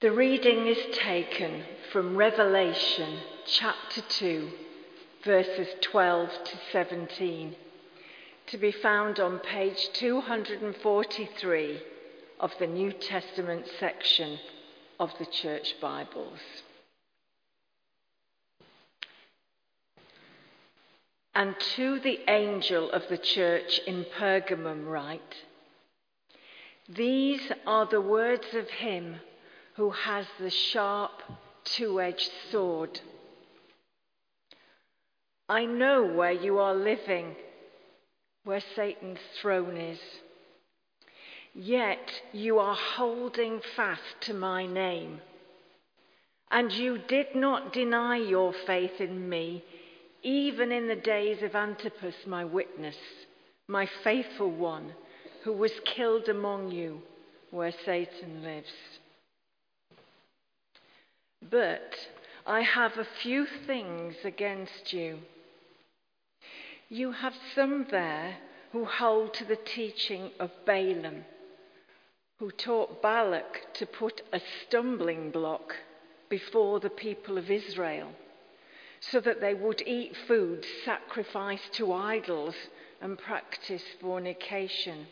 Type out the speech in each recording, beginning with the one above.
The reading is taken from Revelation chapter 2, verses 12 to 17, to be found on page 243 of the New Testament section of the Church Bibles. And to the angel of the church in Pergamum write, These are the words of him who has the sharp, two edged sword. I know where you are living, where Satan's throne is. Yet you are holding fast to my name. And you did not deny your faith in me, even in the days of Antipas, my witness, my faithful one, who was killed among you where Satan lives. But I have a few things against you. You have some there who hold to the teaching of Balaam, who taught Balak to put a stumbling block before the people of Israel, so that they would eat food sacrificed to idols and practice fornication.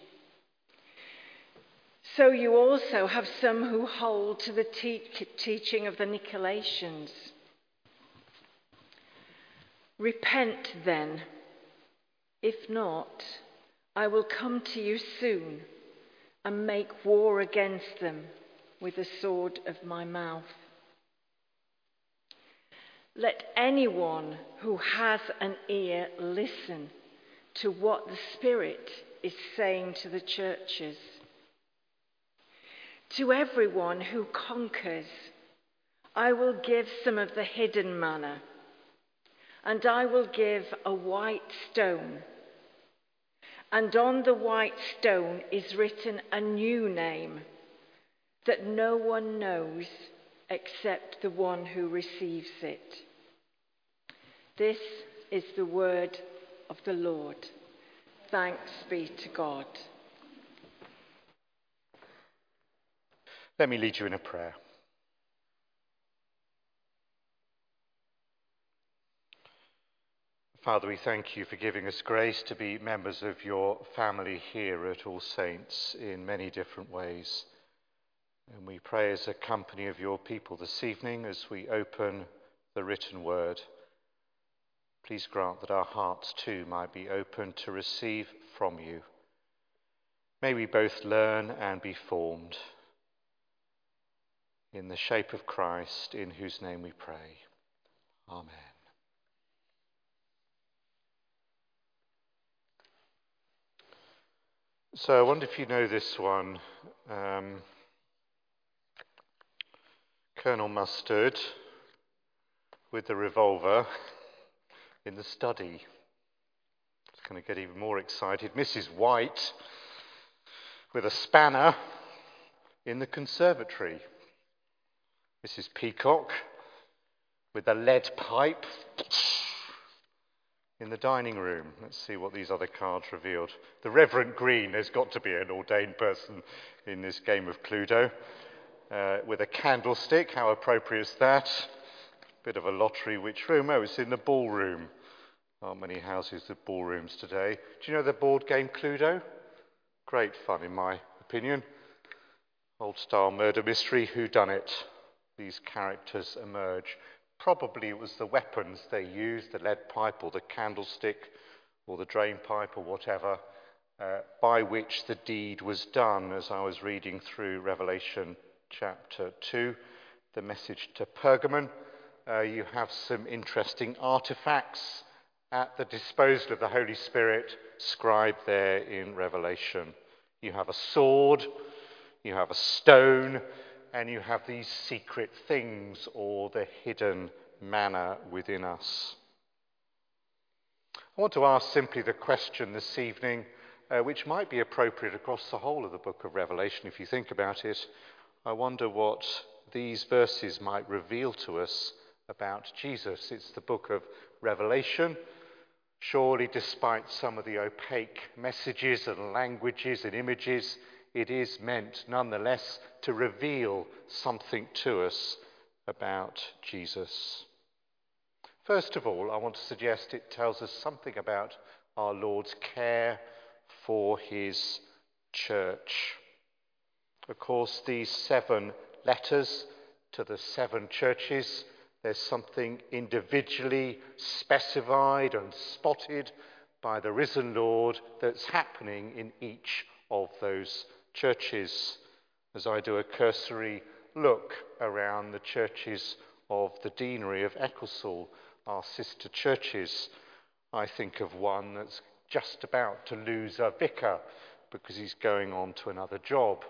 So you also have some who hold to the te- teaching of the Nicolaitans. Repent then. If not, I will come to you soon and make war against them with the sword of my mouth. Let anyone who has an ear listen to what the Spirit is saying to the churches. To everyone who conquers, I will give some of the hidden manna, and I will give a white stone. And on the white stone is written a new name that no one knows except the one who receives it. This is the word of the Lord. Thanks be to God. Let me lead you in a prayer. Father, we thank you for giving us grace to be members of your family here at All Saints in many different ways. And we pray as a company of your people this evening as we open the written word. Please grant that our hearts too might be open to receive from you. May we both learn and be formed in the shape of Christ, in whose name we pray. Amen. So I wonder if you know this one. Um, Colonel Mustard with the revolver in the study. It's going to get even more excited. Mrs. White with a spanner in the conservatory. Mrs. Peacock with a lead pipe in the dining room. Let's see what these other cards revealed. The Reverend Green, there's got to be an ordained person in this game of Cluedo. Uh, with a candlestick, how appropriate is that? Bit of a lottery, which room? Oh, it's in the ballroom. Aren't many houses with ballrooms today. Do you know the board game Cluedo? Great fun, in my opinion. Old style murder mystery, who done it? These characters emerge. Probably it was the weapons they used, the lead pipe or the candlestick or the drain pipe or whatever, uh, by which the deed was done. As I was reading through Revelation chapter 2, the message to Pergamon, uh, you have some interesting artifacts at the disposal of the Holy Spirit scribed there in Revelation. You have a sword, you have a stone, and you have these secret things or the hidden manna within us. I want to ask simply the question this evening, uh, which might be appropriate across the whole of the book of Revelation if you think about it. I wonder what these verses might reveal to us about Jesus. It's the book of Revelation. Surely, despite some of the opaque messages and languages and images it is meant nonetheless to reveal something to us about Jesus. First of all, I want to suggest it tells us something about our Lord's care for his church. Of course, these seven letters to the seven churches, there's something individually specified and spotted by the risen Lord that's happening in each of those churches. As I do a cursory look around the churches of the Deanery of Ecclesall, our sister churches, I think of one that's just about to lose a vicar because he's going on to another job.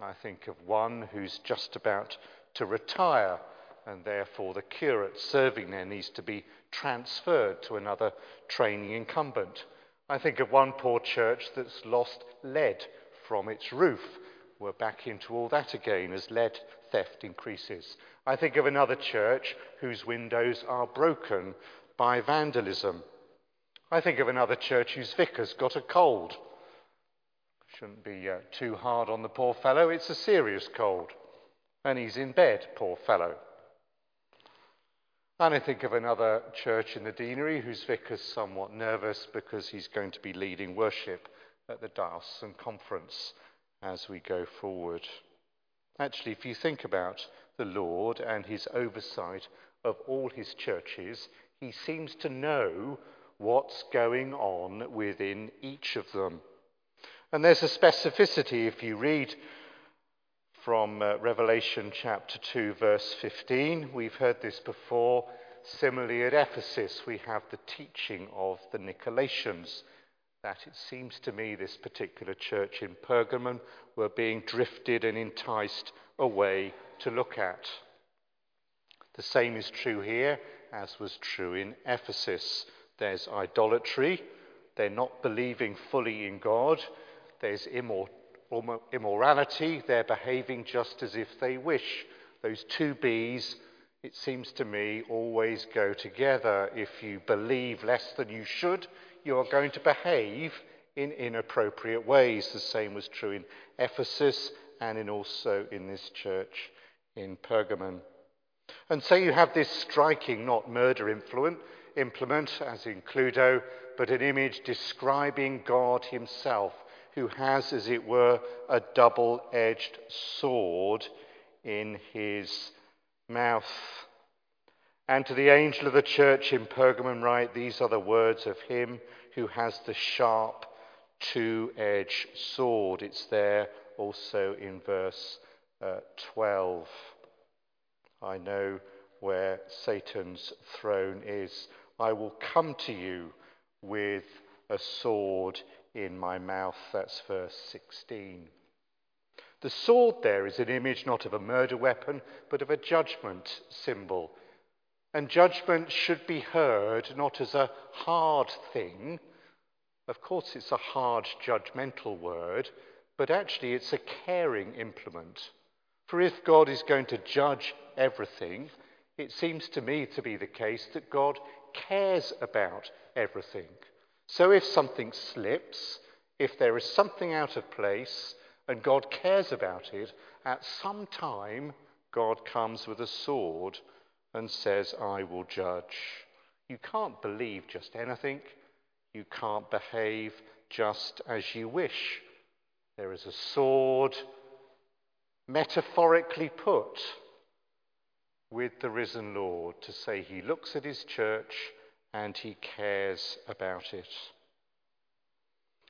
I think of one who's just about to retire and therefore the curate serving there needs to be transferred to another training incumbent. I think of one poor church that's lost lead from its roof. We're back into all that again as lead theft increases. I think of another church whose windows are broken by vandalism. I think of another church whose vicar's got a cold. Shouldn't be uh, too hard on the poor fellow. It's a serious cold. And he's in bed, poor fellow. And I think of another church in the deanery whose vicar's somewhat nervous because he's going to be leading worship at the diocesan conference as we go forward. Actually, if you think about the Lord and his oversight of all his churches, he seems to know what's going on within each of them. And there's a specificity if you read from uh, Revelation chapter 2, verse 15. We've heard this before. Similarly, at Ephesus, we have the teaching of the Nicolaitans that it seems to me this particular church in Pergamon were being drifted and enticed away to look at. The same is true here as was true in Ephesus. There's idolatry. They're not believing fully in God. There's immor- immorality. They're behaving just as if they wish. Those two B's, it seems to me, always go together. If you believe less than you should, you are going to behave in inappropriate ways. The same was true in Ephesus and in also in this church in Pergamon. And so you have this striking, not murder influence, implement, as in Cluedo, but an image describing God Himself, who has, as it were, a double edged sword in His mouth. And to the angel of the church in Pergamon, write, These are the words of Him who has the sharp, two edged sword. It's there also in verse uh, 12. I know where Satan's throne is. I will come to you with a sword in my mouth. That's verse 16. The sword there is an image not of a murder weapon, but of a judgment symbol. And judgment should be heard not as a hard thing. Of course, it's a hard, judgmental word, but actually it's a caring implement. For if God is going to judge everything, it seems to me to be the case that God cares about everything. So if something slips, if there is something out of place, and God cares about it, at some time God comes with a sword and says, I will judge. You can't believe just anything. You can't behave just as you wish. There is a sword, metaphorically put, with the risen Lord to say he looks at his church and he cares about it.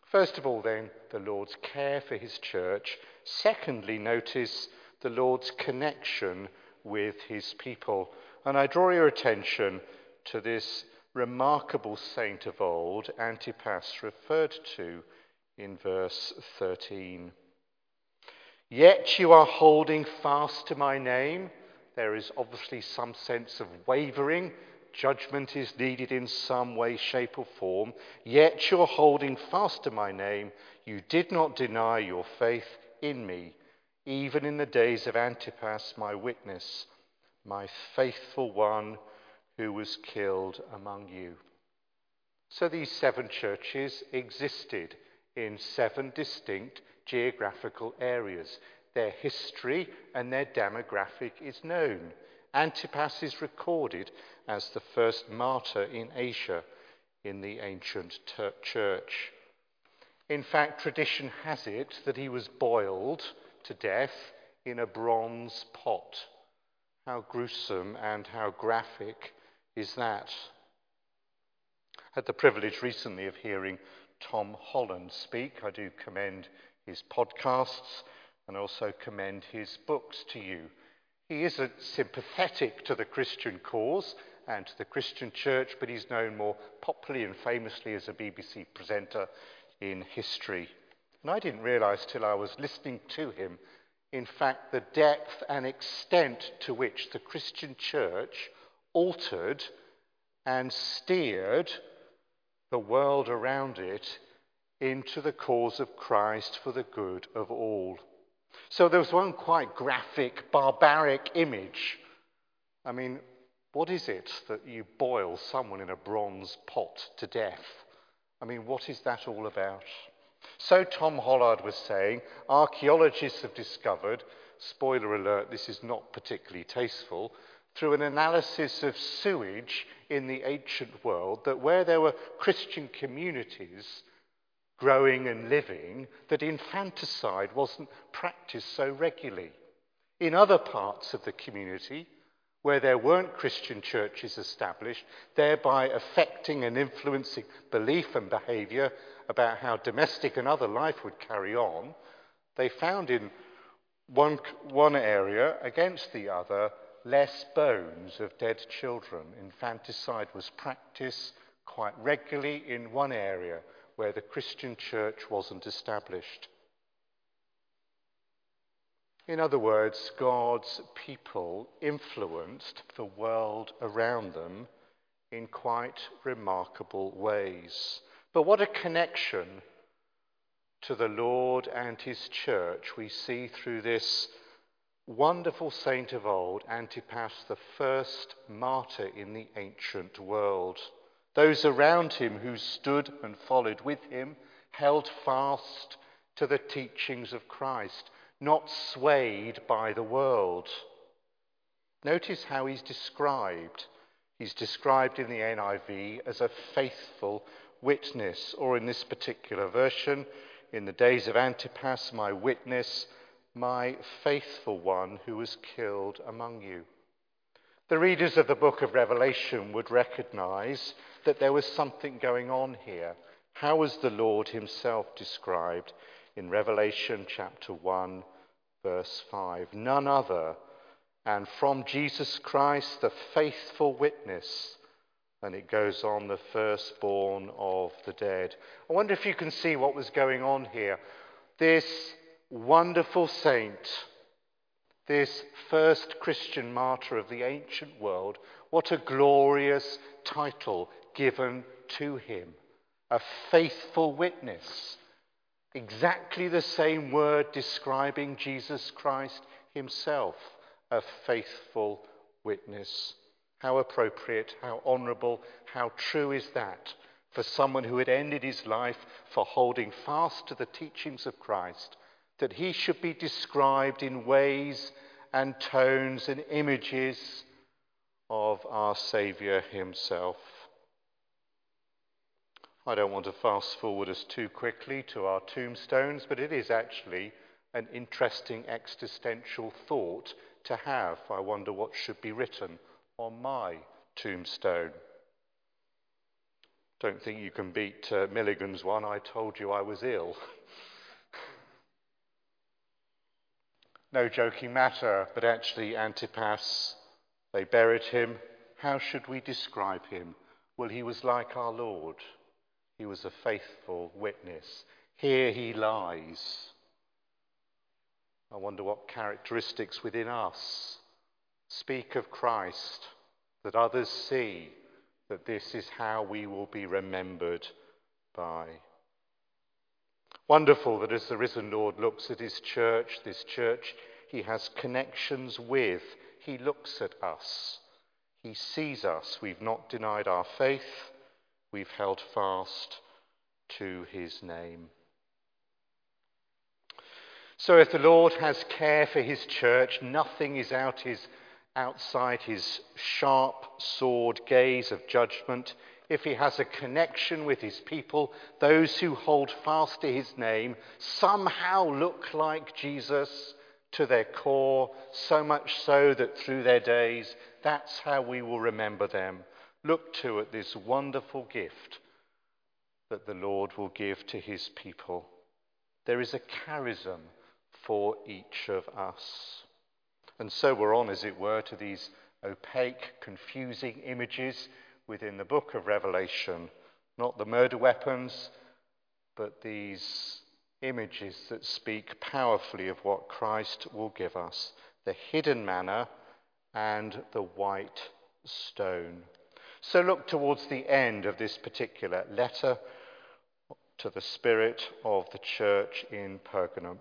First of all, then, the Lord's care for his church. Secondly, notice the Lord's connection with his people. And I draw your attention to this remarkable saint of old, Antipas, referred to in verse 13. Yet you are holding fast to my name there is obviously some sense of wavering. Judgment is needed in some way, shape, or form. Yet you're holding fast to my name. You did not deny your faith in me, even in the days of Antipas, my witness, my faithful one who was killed among you. So these seven churches existed in seven distinct geographical areas. Their history and their demographic is known. Antipas is recorded as the first martyr in Asia in the ancient church. In fact, tradition has it that he was boiled to death in a bronze pot. How gruesome and how graphic is that? I had the privilege recently of hearing Tom Holland speak. I do commend his podcasts and also commend his books to you. He isn't sympathetic to the Christian cause and to the Christian church, but he's known more popularly and famously as a BBC presenter in history. And I didn't realize till I was listening to him, in fact, the depth and extent to which the Christian church altered and steered the world around it into the cause of Christ for the good of all. So there was one quite graphic, barbaric image. I mean, what is it that you boil someone in a bronze pot to death? I mean, what is that all about? So Tom Holland was saying, archaeologists have discovered, spoiler alert, this is not particularly tasteful, through an analysis of sewage in the ancient world, that where there were Christian communities, growing and living that infanticide wasn't practiced so regularly. In other parts of the community, where there weren't Christian churches established, thereby affecting and influencing belief and behavior about how domestic and other life would carry on, they found in one, one area against the other less bones of dead children. Infanticide was practiced quite regularly in one area where the Christian church wasn't established. In other words, God's people influenced the world around them in quite remarkable ways. But what a connection to the Lord and his church we see through this wonderful saint of old, Antipas, the first martyr in the ancient world. Those around him who stood and followed with him held fast to the teachings of Christ, not swayed by the world. Notice how he's described. He's described in the NIV as a faithful witness, or in this particular version, in the days of Antipas, my witness, my faithful one who was killed among you. The readers of the book of Revelation would recognize that there was something going on here. How was the Lord himself described in Revelation chapter 1, verse 5? None other, and from Jesus Christ, the faithful witness. And it goes on, the firstborn of the dead. I wonder if you can see what was going on here. This wonderful saint, this first Christian martyr of the ancient world, what a glorious title given to him. A faithful witness. Exactly the same word describing Jesus Christ himself. A faithful witness. How appropriate, how honourable, how true is that for someone who had ended his life for holding fast to the teachings of Christ, that he should be described in ways and tones and images of our Saviour himself. I don't want to fast forward us too quickly to our tombstones, but it is actually an interesting existential thought to have. I wonder what should be written on my tombstone. Don't think you can beat uh, Milligan's one. I told you I was ill. no joking matter, but actually, Antipas, they buried him. How should we describe him? Well, he was like our Lord. He was a faithful witness. Here he lies. I wonder what characteristics within us speak of Christ that others see that this is how we will be remembered by. Wonderful that as the risen Lord looks at his church, this church he has connections with, he looks at us. He sees us. We've not denied our faith we've held fast to his name. So if the Lord has care for his church, nothing is out his, outside his sharp sword gaze of judgment. If he has a connection with his people, those who hold fast to his name somehow look like Jesus to their core, so much so that through their days, that's how we will remember them. Look to at this wonderful gift that the Lord will give to his people. There is a charism for each of us. And so we're on, as it were, to these opaque, confusing images within the book of Revelation. Not the murder weapons, but these images that speak powerfully of what Christ will give us the hidden manna and the white stone. So look towards the end of this particular letter to the Spirit of the church in Pergamum.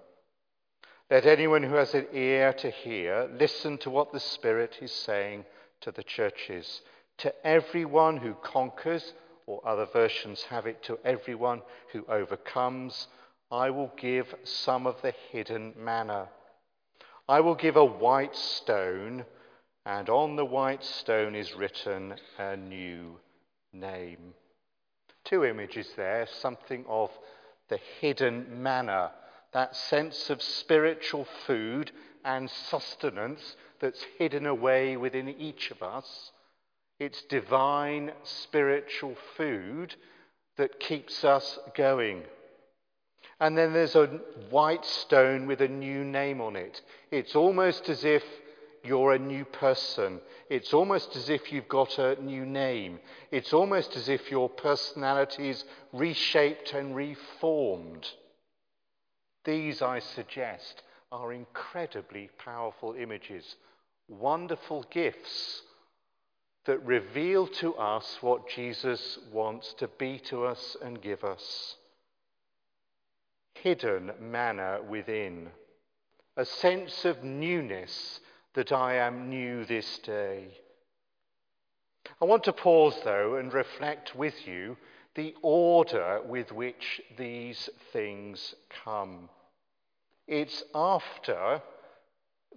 Let anyone who has an ear to hear listen to what the Spirit is saying to the churches. To everyone who conquers, or other versions have it, to everyone who overcomes, I will give some of the hidden manna. I will give a white stone, and on the white stone is written a new name. Two images there, something of the hidden manna, that sense of spiritual food and sustenance that's hidden away within each of us. It's divine spiritual food that keeps us going. And then there's a white stone with a new name on it. It's almost as if you're a new person. It's almost as if you've got a new name. It's almost as if your personality's reshaped and reformed. These, I suggest, are incredibly powerful images, wonderful gifts that reveal to us what Jesus wants to be to us and give us. Hidden manna within, a sense of newness that I am new this day. I want to pause, though, and reflect with you the order with which these things come. It's after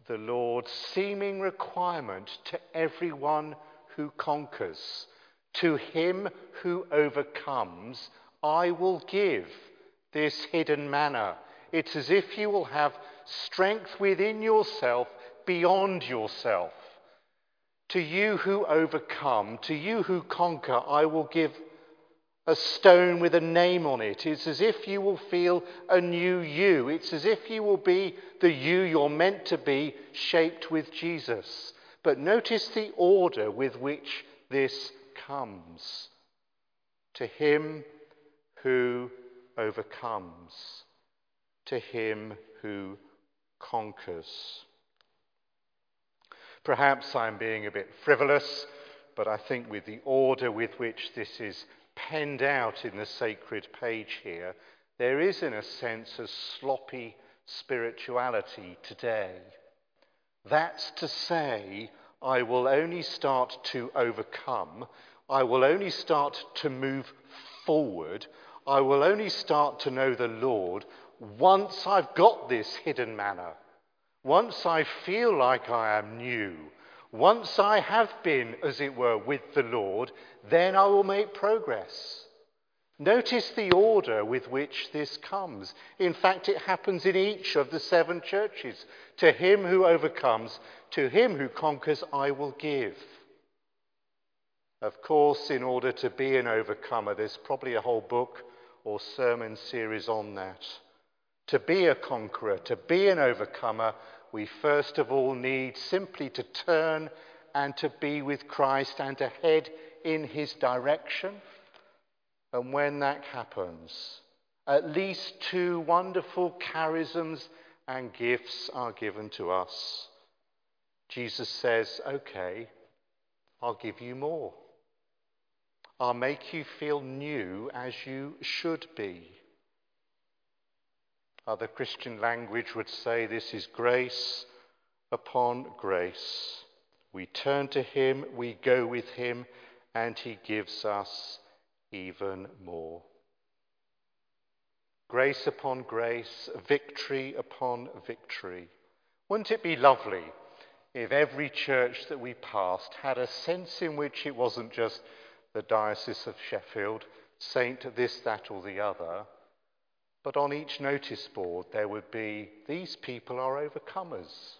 the Lord's seeming requirement to everyone who conquers. To him who overcomes, I will give this hidden manna. It's as if you will have strength within yourself beyond yourself. To you who overcome, to you who conquer, I will give a stone with a name on it. It's as if you will feel a new you. It's as if you will be the you you're meant to be, shaped with Jesus. But notice the order with which this comes. To him who overcomes, to him who conquers. Perhaps I'm being a bit frivolous, but I think with the order with which this is penned out in the sacred page here, there is, in a sense, a sloppy spirituality today. That's to say, I will only start to overcome, I will only start to move forward, I will only start to know the Lord once I've got this hidden manna. Once I feel like I am new, once I have been, as it were, with the Lord, then I will make progress. Notice the order with which this comes. In fact, it happens in each of the seven churches. To him who overcomes, to him who conquers, I will give. Of course, in order to be an overcomer, there's probably a whole book or sermon series on that. To be a conqueror, to be an overcomer, we first of all need simply to turn and to be with Christ and to head in his direction. And when that happens, at least two wonderful charisms and gifts are given to us. Jesus says, Okay, I'll give you more. I'll make you feel new as you should be. Other Christian language would say this is grace upon grace. We turn to Him, we go with Him, and He gives us even more. Grace upon grace, victory upon victory. Wouldn't it be lovely if every church that we passed had a sense in which it wasn't just the Diocese of Sheffield, Saint this, that, or the other, but on each notice board there would be these people are overcomers.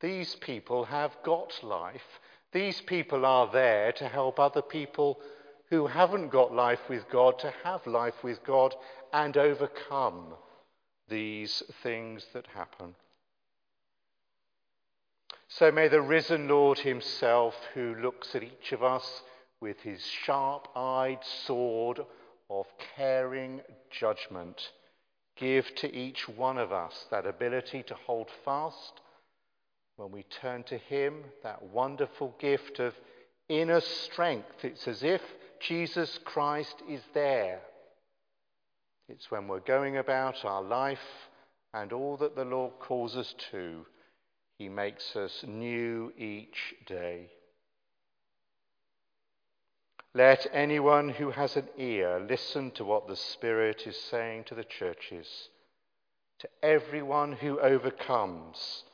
These people have got life. These people are there to help other people who haven't got life with God to have life with God and overcome these things that happen. So may the risen Lord Himself, who looks at each of us with his sharp eyed sword of caring judgment, give to each one of us that ability to hold fast when we turn to Him, that wonderful gift of inner strength. It's as if Jesus Christ is there it's when we're going about our life and all that the Lord calls us to, He makes us new each day. Let anyone who has an ear listen to what the Spirit is saying to the churches. To everyone who overcomes,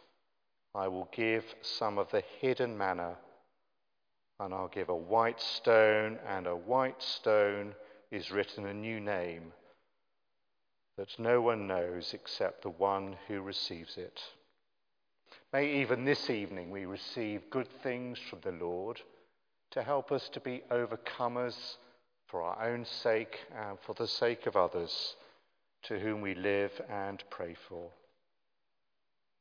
I will give some of the hidden manna, and I'll give a white stone, and a white stone is written a new name that no one knows except the one who receives it. May even this evening we receive good things from the Lord to help us to be overcomers for our own sake and for the sake of others to whom we live and pray for.